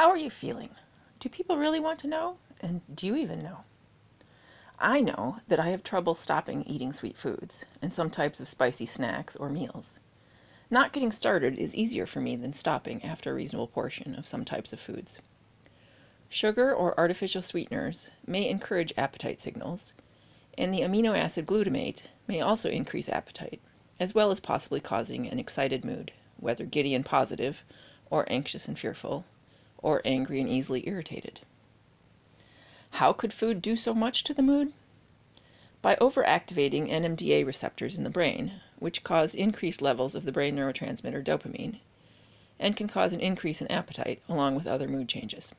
How are you feeling? Do people really want to know? And do you even know? I know that I have trouble stopping eating sweet foods and some types of spicy snacks or meals. Not getting started is easier for me than stopping after a reasonable portion of some types of foods. Sugar or artificial sweeteners may encourage appetite signals, and the amino acid glutamate may also increase appetite, as well as possibly causing an excited mood, whether giddy and positive, or anxious and fearful, or angry and easily irritated. How could food do so much to the mood? By overactivating NMDA receptors in the brain, which cause increased levels of the brain neurotransmitter dopamine, and can cause an increase in appetite along with other mood changes.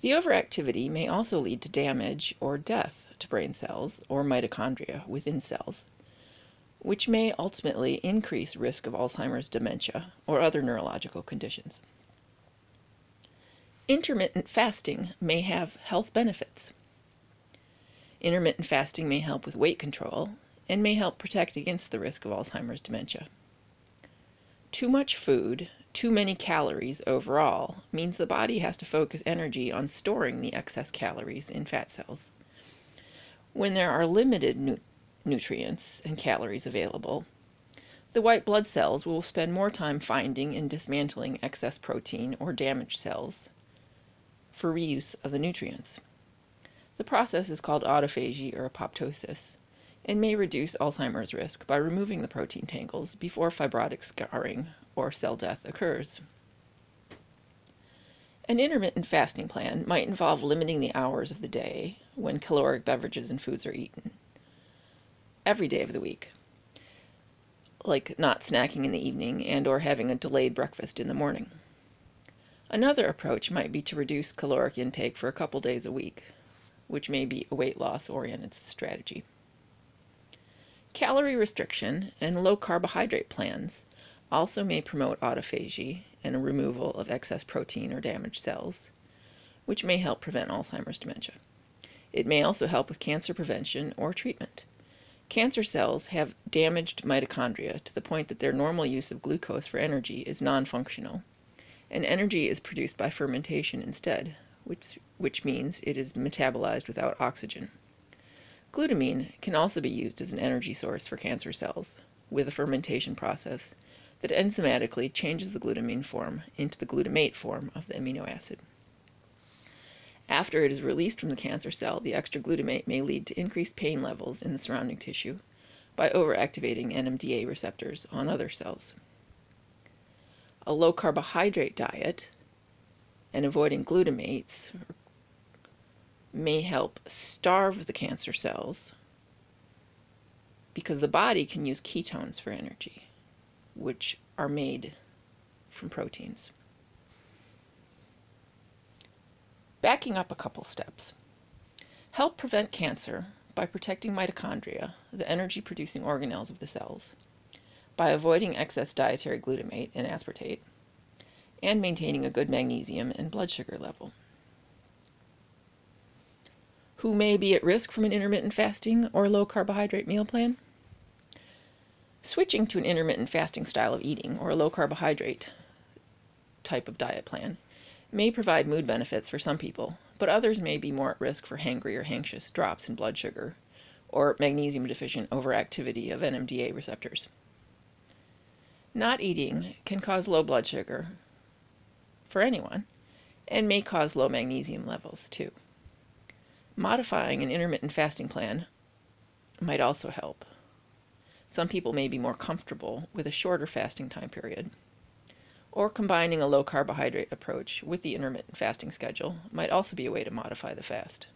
The overactivity may also lead to damage or death to brain cells or mitochondria within cells, which may ultimately increase risk of Alzheimer's dementia or other neurological conditions. Intermittent fasting may have health benefits. Intermittent fasting may help with weight control and may help protect against the risk of Alzheimer's dementia. Too much food, too many calories overall, means the body has to focus energy on storing the excess calories in fat cells. When there are limited nu nutrients and calories available, the white blood cells will spend more time finding and dismantling excess protein or damaged cells for reuse of the nutrients. The process is called autophagy or apoptosis and may reduce Alzheimer's risk by removing the protein tangles before fibrotic scarring or cell death occurs. An intermittent fasting plan might involve limiting the hours of the day when caloric beverages and foods are eaten every day of the week, like not snacking in the evening and or having a delayed breakfast in the morning. Another approach might be to reduce caloric intake for a couple days a week, which may be a weight loss oriented strategy. Calorie restriction and low carbohydrate plans also may promote autophagy and a removal of excess protein or damaged cells, which may help prevent Alzheimer's dementia. It may also help with cancer prevention or treatment. Cancer cells have damaged mitochondria to the point that their normal use of glucose for energy is non functional and energy is produced by fermentation instead, which, which means it is metabolized without oxygen. Glutamine can also be used as an energy source for cancer cells with a fermentation process that enzymatically changes the glutamine form into the glutamate form of the amino acid. After it is released from the cancer cell, the extra glutamate may lead to increased pain levels in the surrounding tissue by overactivating NMDA receptors on other cells a low carbohydrate diet and avoiding glutamates may help starve the cancer cells because the body can use ketones for energy, which are made from proteins. Backing up a couple steps. Help prevent cancer by protecting mitochondria, the energy producing organelles of the cells by avoiding excess dietary glutamate and aspartate, and maintaining a good magnesium and blood sugar level. Who may be at risk from an intermittent fasting or low carbohydrate meal plan? Switching to an intermittent fasting style of eating or a low carbohydrate type of diet plan may provide mood benefits for some people, but others may be more at risk for hangry or anxious drops in blood sugar or magnesium deficient overactivity of NMDA receptors. Not eating can cause low blood sugar for anyone and may cause low magnesium levels too. Modifying an intermittent fasting plan might also help. Some people may be more comfortable with a shorter fasting time period. Or combining a low carbohydrate approach with the intermittent fasting schedule might also be a way to modify the fast.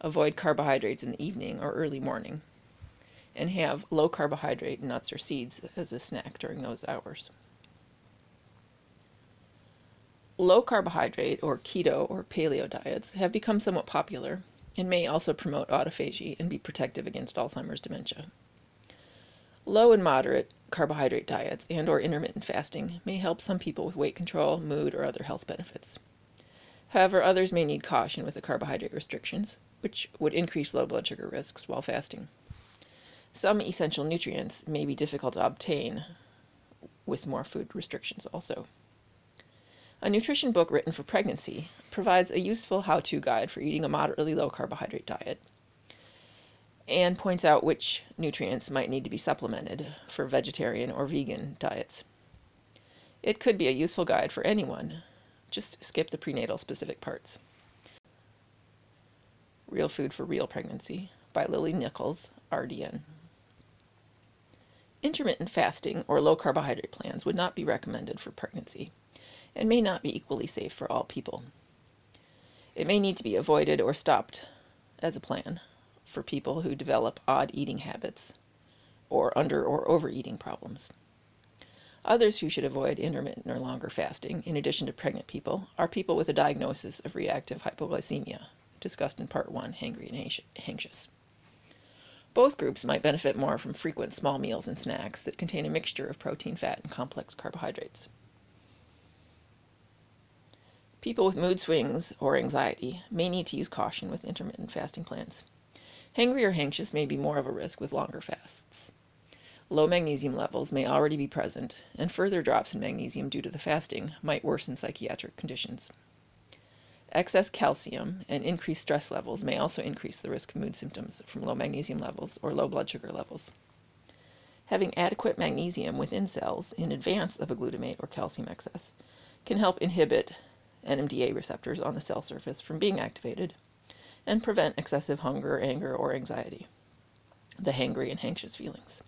Avoid carbohydrates in the evening or early morning and have low carbohydrate nuts or seeds as a snack during those hours. Low carbohydrate or keto or paleo diets have become somewhat popular and may also promote autophagy and be protective against Alzheimer's dementia. Low and moderate carbohydrate diets and or intermittent fasting may help some people with weight control, mood, or other health benefits. However, others may need caution with the carbohydrate restrictions, which would increase low blood sugar risks while fasting. Some essential nutrients may be difficult to obtain with more food restrictions also. A nutrition book written for pregnancy provides a useful how to guide for eating a moderately low carbohydrate diet and points out which nutrients might need to be supplemented for vegetarian or vegan diets. It could be a useful guide for anyone. Just skip the prenatal specific parts. Real Food for Real Pregnancy by Lily Nichols, RDN. Intermittent fasting or low carbohydrate plans would not be recommended for pregnancy and may not be equally safe for all people. It may need to be avoided or stopped as a plan for people who develop odd eating habits or under or overeating problems. Others who should avoid intermittent or longer fasting, in addition to pregnant people, are people with a diagnosis of reactive hypoglycemia, discussed in Part 1, Hangry and Anxious. Both groups might benefit more from frequent small meals and snacks that contain a mixture of protein, fat, and complex carbohydrates. People with mood swings or anxiety may need to use caution with intermittent fasting plans. Hangry or anxious may be more of a risk with longer fasts. Low magnesium levels may already be present, and further drops in magnesium due to the fasting might worsen psychiatric conditions. Excess calcium and increased stress levels may also increase the risk of mood symptoms from low magnesium levels or low blood sugar levels. Having adequate magnesium within cells in advance of a glutamate or calcium excess can help inhibit NMDA receptors on the cell surface from being activated and prevent excessive hunger, anger, or anxiety, the hangry and anxious feelings.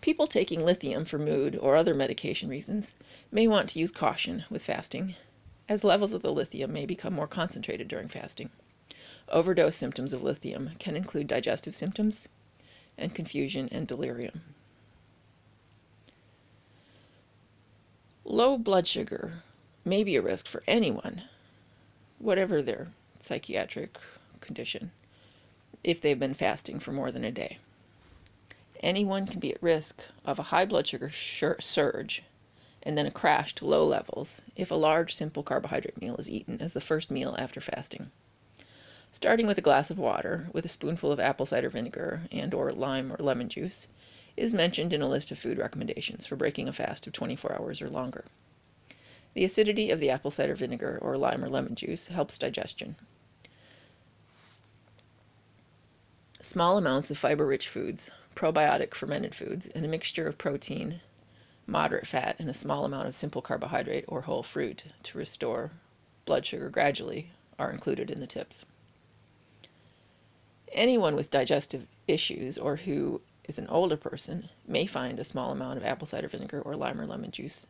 People taking lithium for mood or other medication reasons may want to use caution with fasting, as levels of the lithium may become more concentrated during fasting. Overdose symptoms of lithium can include digestive symptoms and confusion and delirium. Low blood sugar may be a risk for anyone, whatever their psychiatric condition, if they've been fasting for more than a day anyone can be at risk of a high blood sugar surge and then a crash to low levels if a large simple carbohydrate meal is eaten as the first meal after fasting. Starting with a glass of water with a spoonful of apple cider vinegar and or lime or lemon juice is mentioned in a list of food recommendations for breaking a fast of 24 hours or longer. The acidity of the apple cider vinegar or lime or lemon juice helps digestion. Small amounts of fiber-rich foods probiotic fermented foods, and a mixture of protein, moderate fat, and a small amount of simple carbohydrate or whole fruit to restore blood sugar gradually are included in the tips. Anyone with digestive issues or who is an older person may find a small amount of apple cider vinegar or lime or lemon juice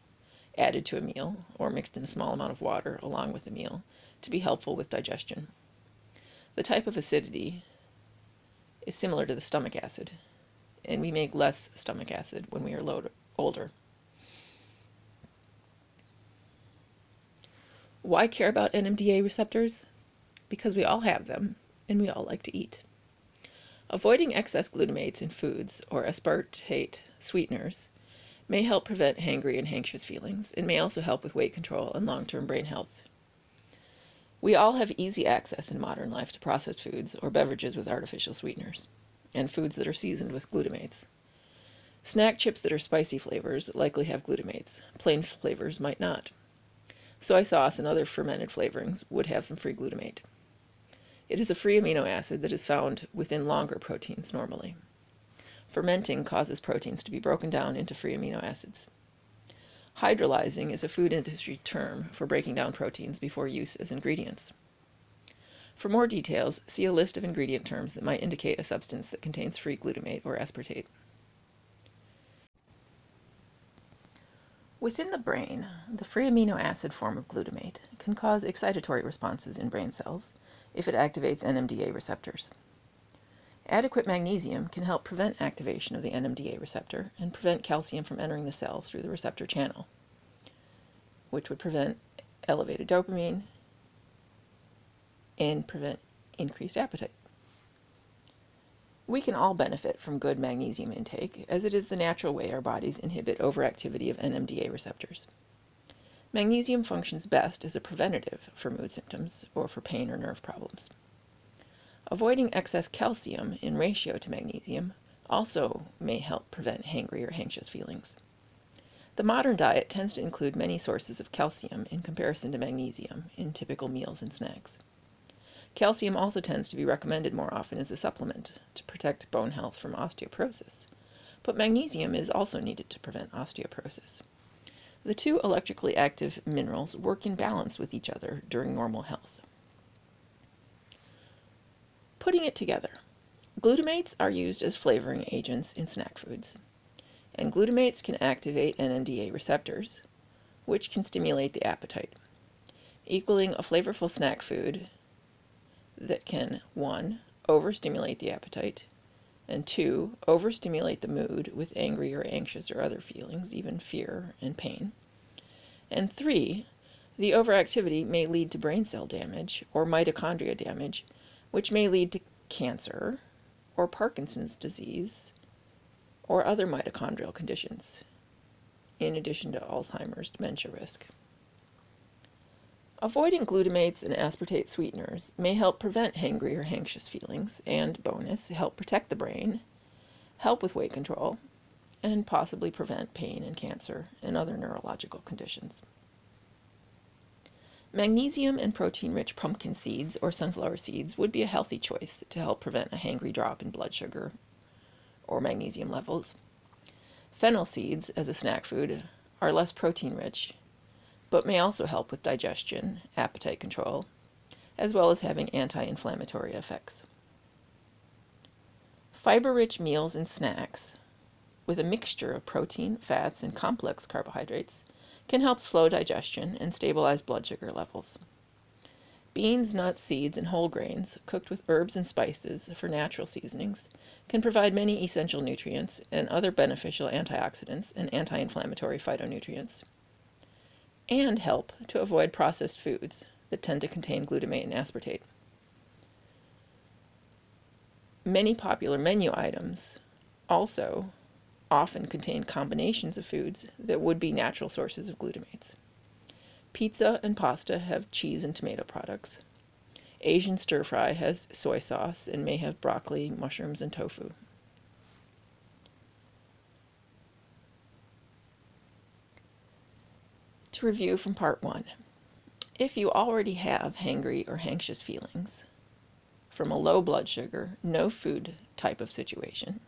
added to a meal or mixed in a small amount of water along with the meal to be helpful with digestion. The type of acidity is similar to the stomach acid and we make less stomach acid when we are older. Why care about NMDA receptors? Because we all have them, and we all like to eat. Avoiding excess glutamates in foods or aspartate sweeteners may help prevent hangry and anxious feelings and may also help with weight control and long-term brain health. We all have easy access in modern life to processed foods or beverages with artificial sweeteners and foods that are seasoned with glutamates. Snack chips that are spicy flavors likely have glutamates. Plain flavors might not. Soy sauce and other fermented flavorings would have some free glutamate. It is a free amino acid that is found within longer proteins normally. Fermenting causes proteins to be broken down into free amino acids. Hydrolyzing is a food industry term for breaking down proteins before use as ingredients. For more details, see a list of ingredient terms that might indicate a substance that contains free glutamate or aspartate. Within the brain, the free amino acid form of glutamate can cause excitatory responses in brain cells if it activates NMDA receptors. Adequate magnesium can help prevent activation of the NMDA receptor and prevent calcium from entering the cell through the receptor channel, which would prevent elevated dopamine, and prevent increased appetite. We can all benefit from good magnesium intake, as it is the natural way our bodies inhibit overactivity of NMDA receptors. Magnesium functions best as a preventative for mood symptoms or for pain or nerve problems. Avoiding excess calcium in ratio to magnesium also may help prevent hangry or anxious feelings. The modern diet tends to include many sources of calcium in comparison to magnesium in typical meals and snacks. Calcium also tends to be recommended more often as a supplement to protect bone health from osteoporosis, but magnesium is also needed to prevent osteoporosis. The two electrically active minerals work in balance with each other during normal health. Putting it together. Glutamates are used as flavoring agents in snack foods and glutamates can activate NMDA receptors, which can stimulate the appetite, equaling a flavorful snack food that can 1. overstimulate the appetite, and 2. overstimulate the mood with angry or anxious or other feelings, even fear and pain, and 3. the overactivity may lead to brain cell damage or mitochondria damage, which may lead to cancer or Parkinson's disease or other mitochondrial conditions, in addition to Alzheimer's dementia risk. Avoiding glutamates and aspartate sweeteners may help prevent hangry or anxious feelings and, bonus, help protect the brain, help with weight control, and possibly prevent pain and cancer and other neurological conditions. Magnesium and protein-rich pumpkin seeds or sunflower seeds would be a healthy choice to help prevent a hangry drop in blood sugar or magnesium levels. Fennel seeds, as a snack food, are less protein rich, but may also help with digestion, appetite control, as well as having anti inflammatory effects. Fiber rich meals and snacks, with a mixture of protein, fats, and complex carbohydrates, can help slow digestion and stabilize blood sugar levels. Beans, nuts, seeds, and whole grains, cooked with herbs and spices for natural seasonings, can provide many essential nutrients and other beneficial antioxidants and anti-inflammatory phytonutrients, and help to avoid processed foods that tend to contain glutamate and aspartate. Many popular menu items also often contain combinations of foods that would be natural sources of glutamates. Pizza and pasta have cheese and tomato products. Asian stir fry has soy sauce and may have broccoli, mushrooms, and tofu. Review from part one. If you already have hangry or anxious feelings from a low blood sugar, no food type of situation,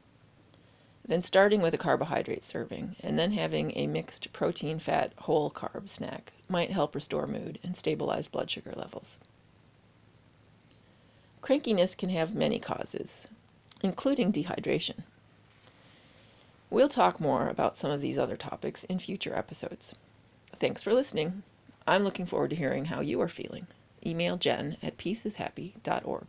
then starting with a carbohydrate serving and then having a mixed protein, fat, whole carb snack might help restore mood and stabilize blood sugar levels. Crankiness can have many causes, including dehydration. We'll talk more about some of these other topics in future episodes. Thanks for listening. I'm looking forward to hearing how you are feeling. Email jen at peaceishappy.org.